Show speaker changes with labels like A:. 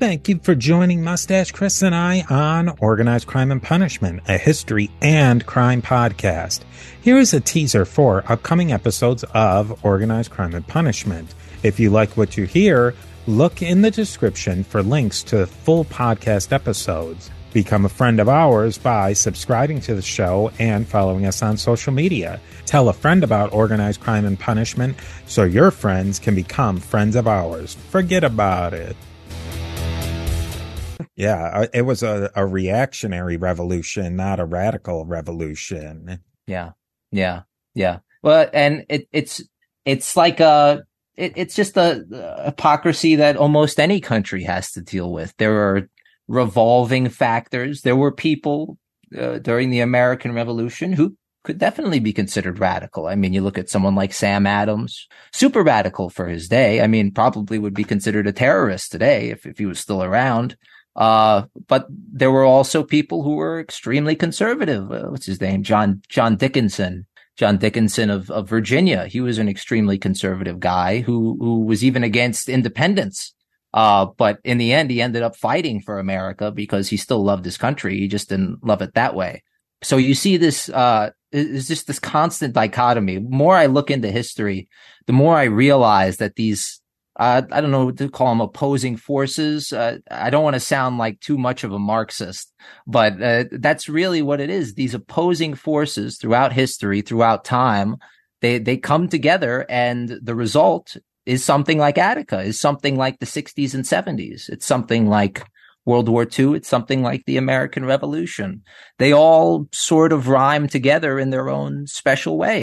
A: Thank you for joining Mustache Chris and I on Organized Crime and Punishment, a history and crime podcast. Here is a teaser for upcoming episodes of Organized Crime and Punishment. If you like what you hear, look in the description for links to full podcast episodes. Become a friend of ours by subscribing to the show and following us on social media. Tell a friend about organized crime and punishment so your friends can become friends of ours. Forget about it. Yeah, uh, it was a, a reactionary revolution, not a radical revolution.
B: Yeah, yeah, yeah. Well, and it, it's it's like a it, it's just a, a hypocrisy that almost any country has to deal with. There are revolving factors. There were people uh, during the American Revolution who could definitely be considered radical. I mean, you look at someone like Sam Adams, super radical for his day. I mean, probably would be considered a terrorist today if, if he was still around. Uh, but there were also people who were extremely conservative. Uh, what's his name? John, John Dickinson. John Dickinson of, of Virginia. He was an extremely conservative guy who, who was even against independence. Uh, but in the end, he ended up fighting for America because he still loved his country. He just didn't love it that way. So you see this, uh, is just this constant dichotomy. The more I look into history, the more I realize that these, uh, I don't know what to call them opposing forces. Uh, I don't want to sound like too much of a Marxist, but uh, that's really what it is. These opposing forces throughout history, throughout time, they, they come together and the result is something like Attica, is something like the 60s and 70s. It's something like World War II. It's something like the American Revolution. They all sort of rhyme together in their own special way.